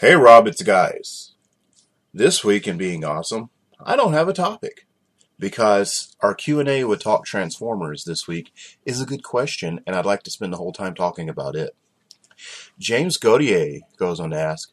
Hey Rob, it's guys. This week in being awesome, I don't have a topic because our Q&A with Talk Transformers this week is a good question and I'd like to spend the whole time talking about it. James Godier goes on to ask,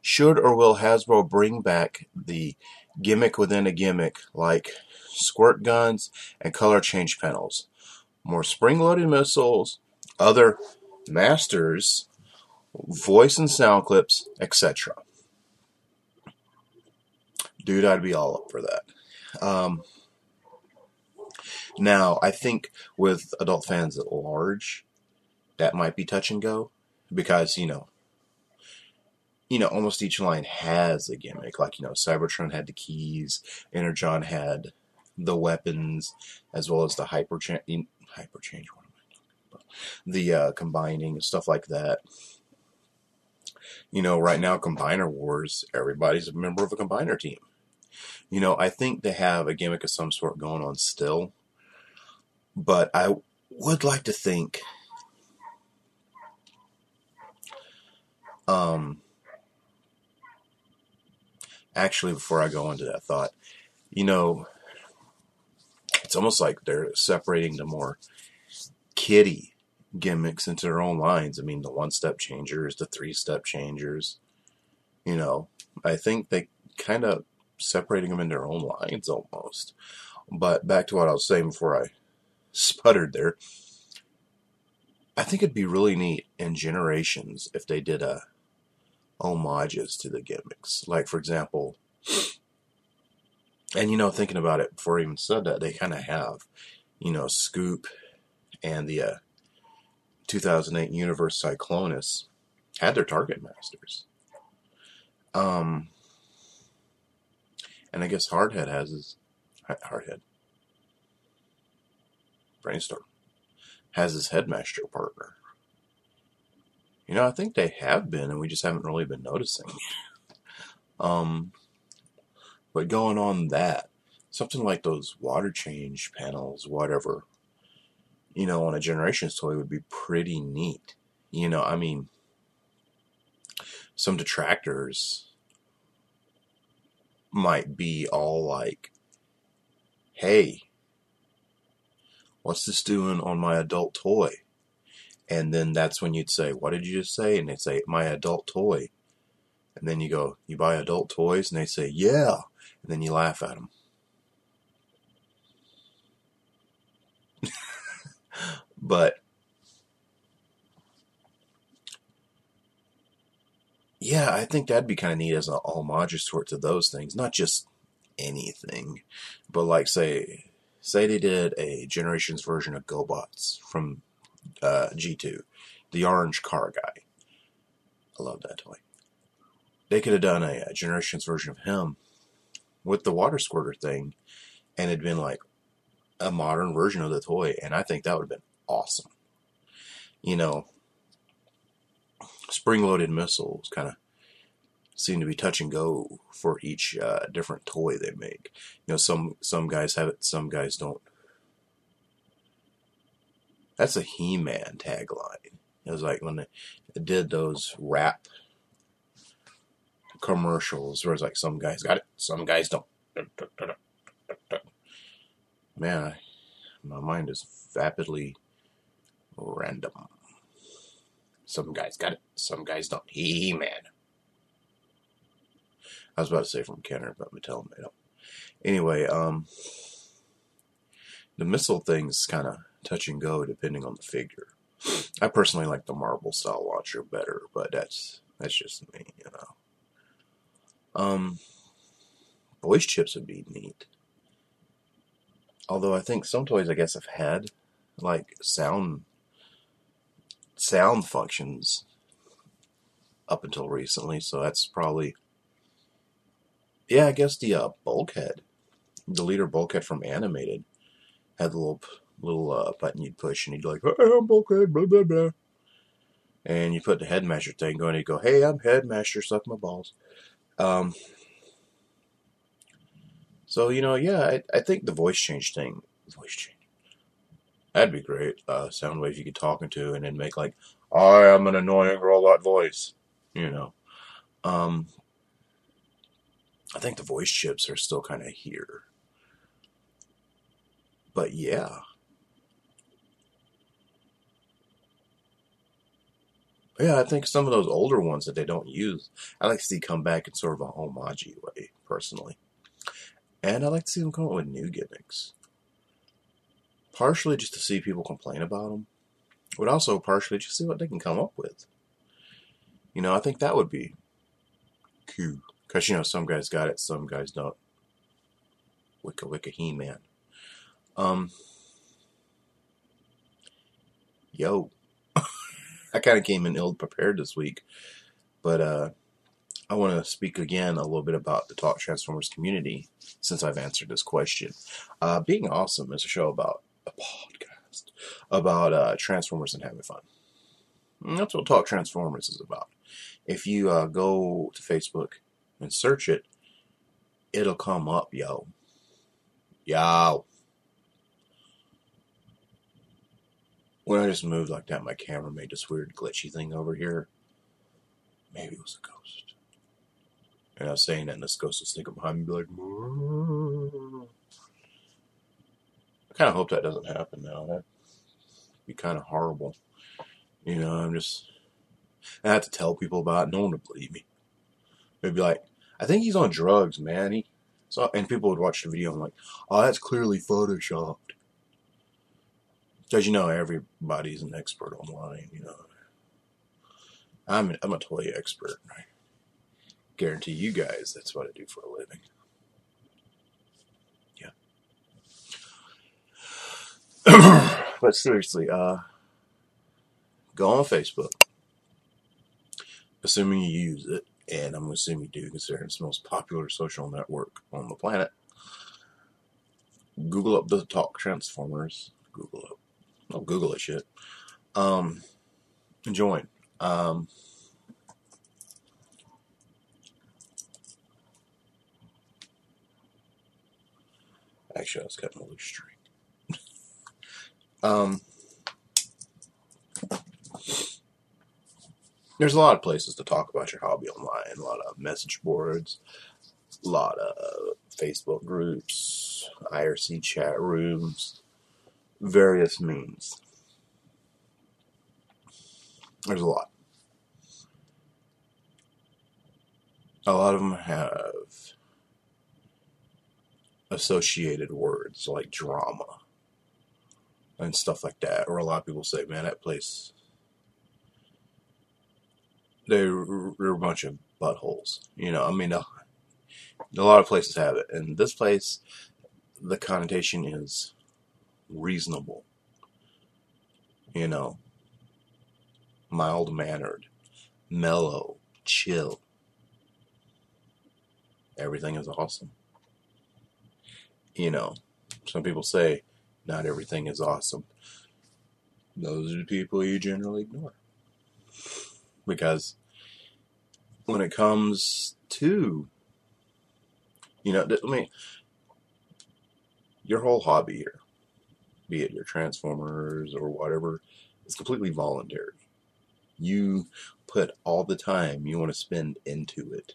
should or will Hasbro bring back the gimmick within a gimmick like squirt guns and color change panels, more spring-loaded missiles, other masters, voice and sound clips, etc. Dude, I'd be all up for that. Um, now, I think with adult fans at large, that might be touch and go because you know, you know, almost each line has a gimmick. Like you know, Cybertron had the keys, Energon had the weapons, as well as the hyper change. Hyper change. What am I talking about? The uh, combining and stuff like that you know, right now, Combiner Wars, everybody's a member of a Combiner team. You know, I think they have a gimmick of some sort going on still, but I would like to think, um, actually, before I go into that thought, you know, it's almost like they're separating the more kitty gimmicks into their own lines. I mean, the one step changers, the three step changers. You know, I think they kind of separating them in their own lines almost. But back to what I was saying before I sputtered there. I think it'd be really neat in generations if they did a homages to the gimmicks. Like for example, and you know, thinking about it before I even said that, they kind of have, you know, Scoop and the uh, 2008 Universe Cyclonus had their target masters. Um, and I guess Hardhead has his Hardhead. Brainstorm has his headmaster partner. You know, I think they have been, and we just haven't really been noticing. um, but going on that, something like those water change panels, whatever, you know, on a Generations toy would be pretty neat. You know, I mean, some detractors might be all like, hey, what's this doing on my adult toy? And then that's when you'd say, what did you just say? And they'd say, my adult toy. And then you go, you buy adult toys? And they say, yeah. And then you laugh at them. but yeah, I think that'd be kind of neat as a homage sort to those things, not just anything, but like say, say they did a Generations version of GoBots from uh, G2, the orange car guy. I love that toy. They could have done a, a Generations version of him with the water squirter thing, and it'd been like a modern version of the toy, and I think that would have been awesome. You know, spring-loaded missiles kind of seem to be touch and go for each uh, different toy they make. You know, some some guys have it, some guys don't. That's a He-Man tagline. It was like when they did those rap commercials, where it's like some guys got it, some guys don't. Man, I, my mind is vapidly random. Some guys got it, some guys don't. He man. I was about to say from Kenner, but Mattel made up. Anyway, um, the missile thing's kind of touch and go depending on the figure. I personally like the marble style launcher better, but that's that's just me, you know. Um, voice chips would be neat. Although I think some toys, I guess, have had like sound sound functions up until recently, so that's probably yeah, I guess the uh, bulkhead, the leader bulkhead from Animated, had the little little uh, button you'd push, and he'd be like, "Hey, I'm bulkhead," blah blah blah, and you put the headmaster thing going, and he'd go, "Hey, I'm headmaster, suck my balls." Um, so you know, yeah, I, I think the voice change thing Voice change. That'd be great. Uh, Soundwave you could talk into and then make like, I am an annoying robot voice. You know. Um, I think the voice chips are still kind of here. But yeah. Yeah, I think some of those older ones that they don't use, I like to see come back in sort of a homage way, personally. And I like to see them come up with new gimmicks. Partially just to see people complain about them, but also partially just to see what they can come up with. You know, I think that would be cool. Because, you know, some guys got it, some guys don't. Wicca Wicca He Man. Um, yo. I kind of came in ill prepared this week, but uh, I want to speak again a little bit about the Talk Transformers community since I've answered this question. Uh, Being Awesome is a show about a podcast about uh, Transformers and having fun. That's what Talk Transformers is about. If you uh, go to Facebook and search it, it'll come up, yo. Yo. When I just moved like that, my camera made this weird glitchy thing over here. Maybe it was a ghost. And I was saying that, and this ghost was thinking behind me, and be like. I kind of hope that doesn't happen now. That'd be kind of horrible. You know, I'm just. I have to tell people about it. No one would believe me. They'd be like, I think he's on drugs, man. He, so, and people would watch the video and like, oh, that's clearly photoshopped. Because you know everybody's an expert online. You know, I'm I'm a toy expert. I guarantee you guys that's what I do for a living. Yeah. but seriously, uh, go on Facebook, assuming you use it, and I'm assuming you do, considering it's the most popular social network on the planet. Google up the Talk Transformers. Google up. Don't Google it shit. Um, and join. Um, actually, I was cutting a loose string. um, there's a lot of places to talk about your hobby online. A lot of message boards, a lot of Facebook groups, IRC chat rooms, various means. There's a lot. A lot of them have associated words like drama and stuff like that. Or a lot of people say, man, that place, they're, a bunch of buttholes. You know, I mean, a lot of places have it. And this place, the connotation is reasonable. You know, mild mannered, mellow, chill. Everything is awesome. You know, some people say not everything is awesome. Those are the people you generally ignore. Because when it comes to, you know, I mean, your whole hobby here, be it your Transformers or whatever, it's completely voluntary. You put all the time you want to spend into it,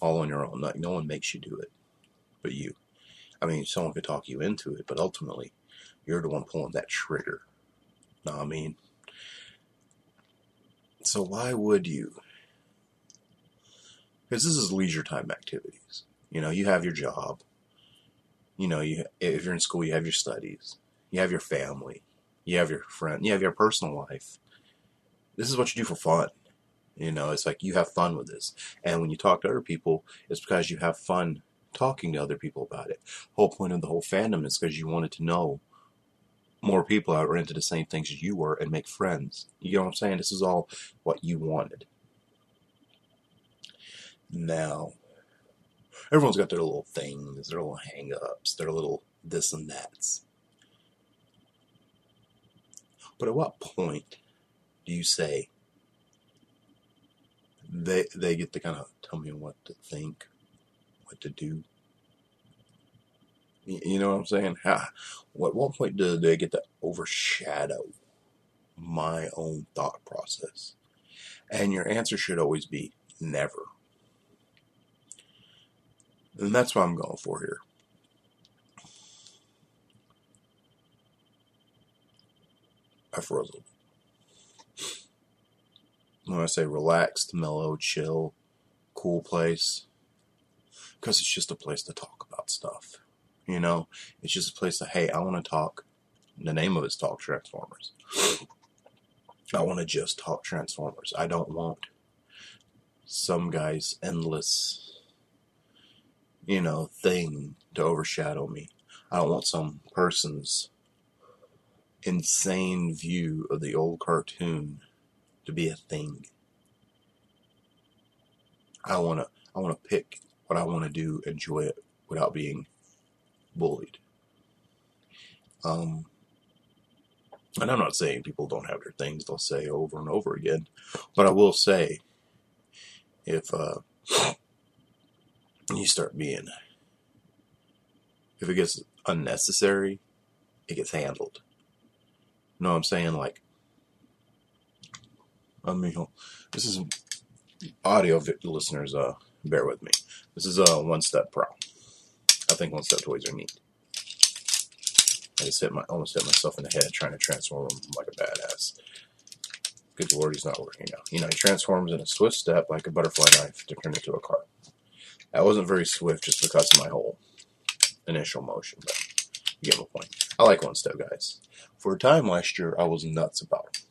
all on your own. Not, no one makes you do it, but you. I mean, someone could talk you into it, but ultimately, you're the one pulling that trigger. Know what I mean? So why would you? Because this is leisure time activities. You know, you have your job. You know, you if you're in school, you have your studies. You have your family. You have your friend. You have your personal life. This is what you do for fun. You know, it's like you have fun with this. And when you talk to other people, it's because you have fun talking to other people about it. Whole point of the whole fandom is because you wanted to know more people that were into the same things as you were and make friends. You know what I'm saying? This is all what you wanted. Now, everyone's got their little things, their little hang ups, their little this and that's. But at what point do you say they they get to kind of tell me what to think, what to do? You know what I'm saying? How, what what point do they get to overshadow my own thought process? And your answer should always be never. And that's what I'm going for here. I froze a little. When I say relaxed, mellow, chill, cool place, because it's just a place to talk about stuff. You know, it's just a place that, hey, I want to talk. The name of it's Talk Transformers. I want to just talk Transformers. I don't want some guy's endless, you know, thing to overshadow me. I don't want some person's insane view of the old cartoon to be a thing. I want to I want to pick what I want to do, enjoy it without being bullied. Um and I'm not saying people don't have their things they'll say over and over again, but I will say if uh, you start being, if it gets unnecessary, it gets handled. You know what I'm saying? Like, I mean, this is audio listeners. Uh, bear with me. This is a uh, one step pro. I think one step toys are neat. I just hit my almost hit myself in the head trying to transform him like a badass. Good lord, he's not working out. You know, he transforms in a swift step like a butterfly knife to turn into a cart. That wasn't very swift just because of my whole initial motion, but you get my point. I like one step guys. For a time last year, I was nuts about them.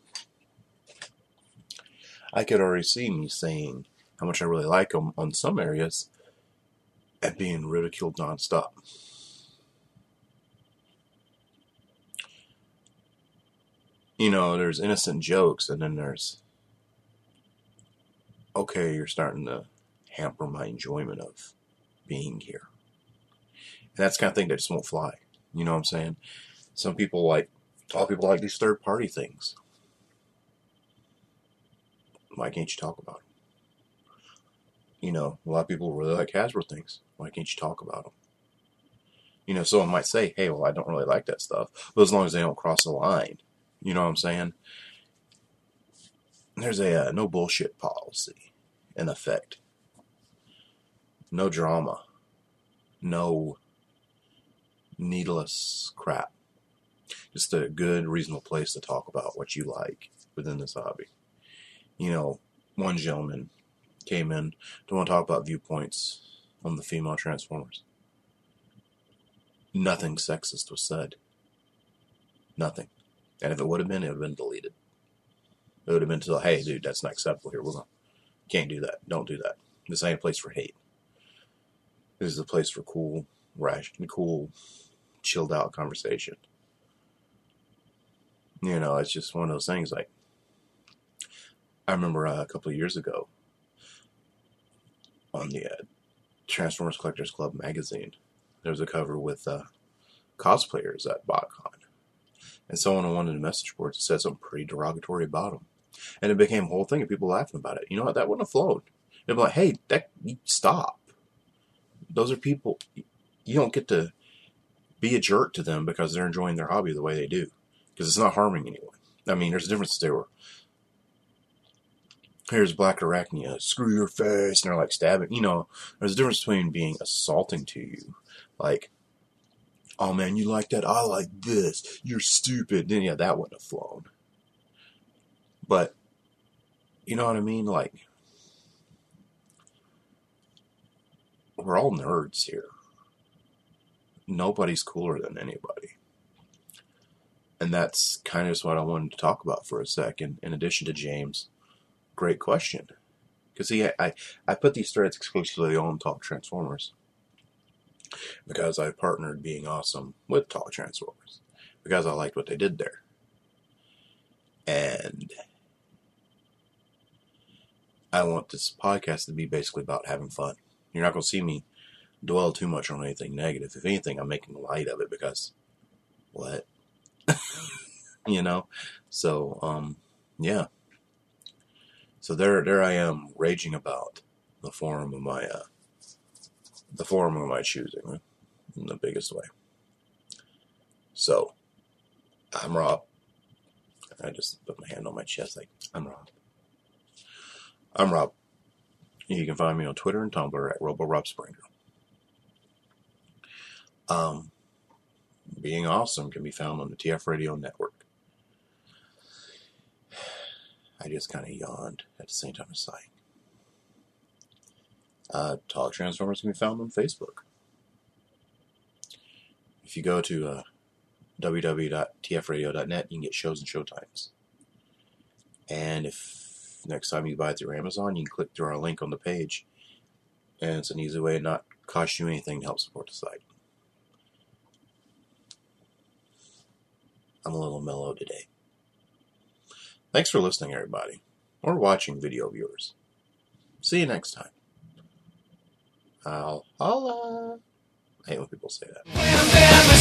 I could already see me saying how much I really like them on some areas and being ridiculed nonstop. you know, there's innocent jokes, and then there's, okay, you're starting to hamper my enjoyment of being here. And that's kind of thing that just won't fly. You know what I'm saying? Some people like, all people like these third party things. Why can't you talk about them? You know, a lot of people really like Hasbro things. Why can't you talk about them? You know, someone might say, hey, well, I don't really like that stuff. But as long as they don't cross the line, you know what I'm saying? There's a uh, no bullshit policy in effect. No drama. No needless crap. Just a good, reasonable place to talk about what you like within this hobby. You know, one gentleman came in to want to talk about viewpoints on the female Transformers. Nothing sexist was said. Nothing. And if it would have been, it would have been deleted. It would have been to, hey, dude, that's not acceptable here. We're going can't do that. Don't do that. This ain't a place for hate. This is a place for cool, rash, cool, chilled out conversation. You know, it's just one of those things. Like, I remember uh, a couple of years ago on the uh, Transformers Collectors Club magazine, there was a cover with uh, cosplayers at BotCon and someone on one of the message boards said something pretty derogatory about them. And it became a whole thing of people laughing about it. You know what? That wouldn't have flown. They'd be like, hey, that stop. Those are people. You don't get to be a jerk to them because they're enjoying their hobby the way they do. Because it's not harming anyone. I mean, there's a difference. there. here's Blackarachnia, screw your face, and they're like stabbing. You know, there's a difference between being assaulting to you, like, oh man, you like that? I like this. You're stupid. Then yeah, that wouldn't have flown. But you know what I mean? Like we're all nerds here. Nobody's cooler than anybody. And that's kind of what I wanted to talk about for a second, in addition to James. Great question. Because see, I, I put these threads exclusively on Talk Transformers because I partnered being awesome with Talk Transformers because I liked what they did there. And I want this podcast to be basically about having fun. You're not going to see me dwell too much on anything negative. If anything, I'm making light of it because what? you know? So, um, yeah. So there, there I am raging about the form of my, uh, the form of my choosing in the biggest way. So, I'm Rob. I just put my hand on my chest like, I'm Rob. I'm Rob. You can find me on Twitter and Tumblr at RoboRobSpringer. Um, being awesome can be found on the TF Radio Network. I just kind of yawned at the same time as sighing. Uh, Talk Transformers can be found on Facebook. If you go to uh, www.tfradio.net, you can get shows and showtimes. And if next time you buy it through Amazon, you can click through our link on the page. And it's an easy way to not cost you anything to help support the site. I'm a little mellow today. Thanks for listening, everybody, or watching video viewers. See you next time. I'll holla. I hate when people say that.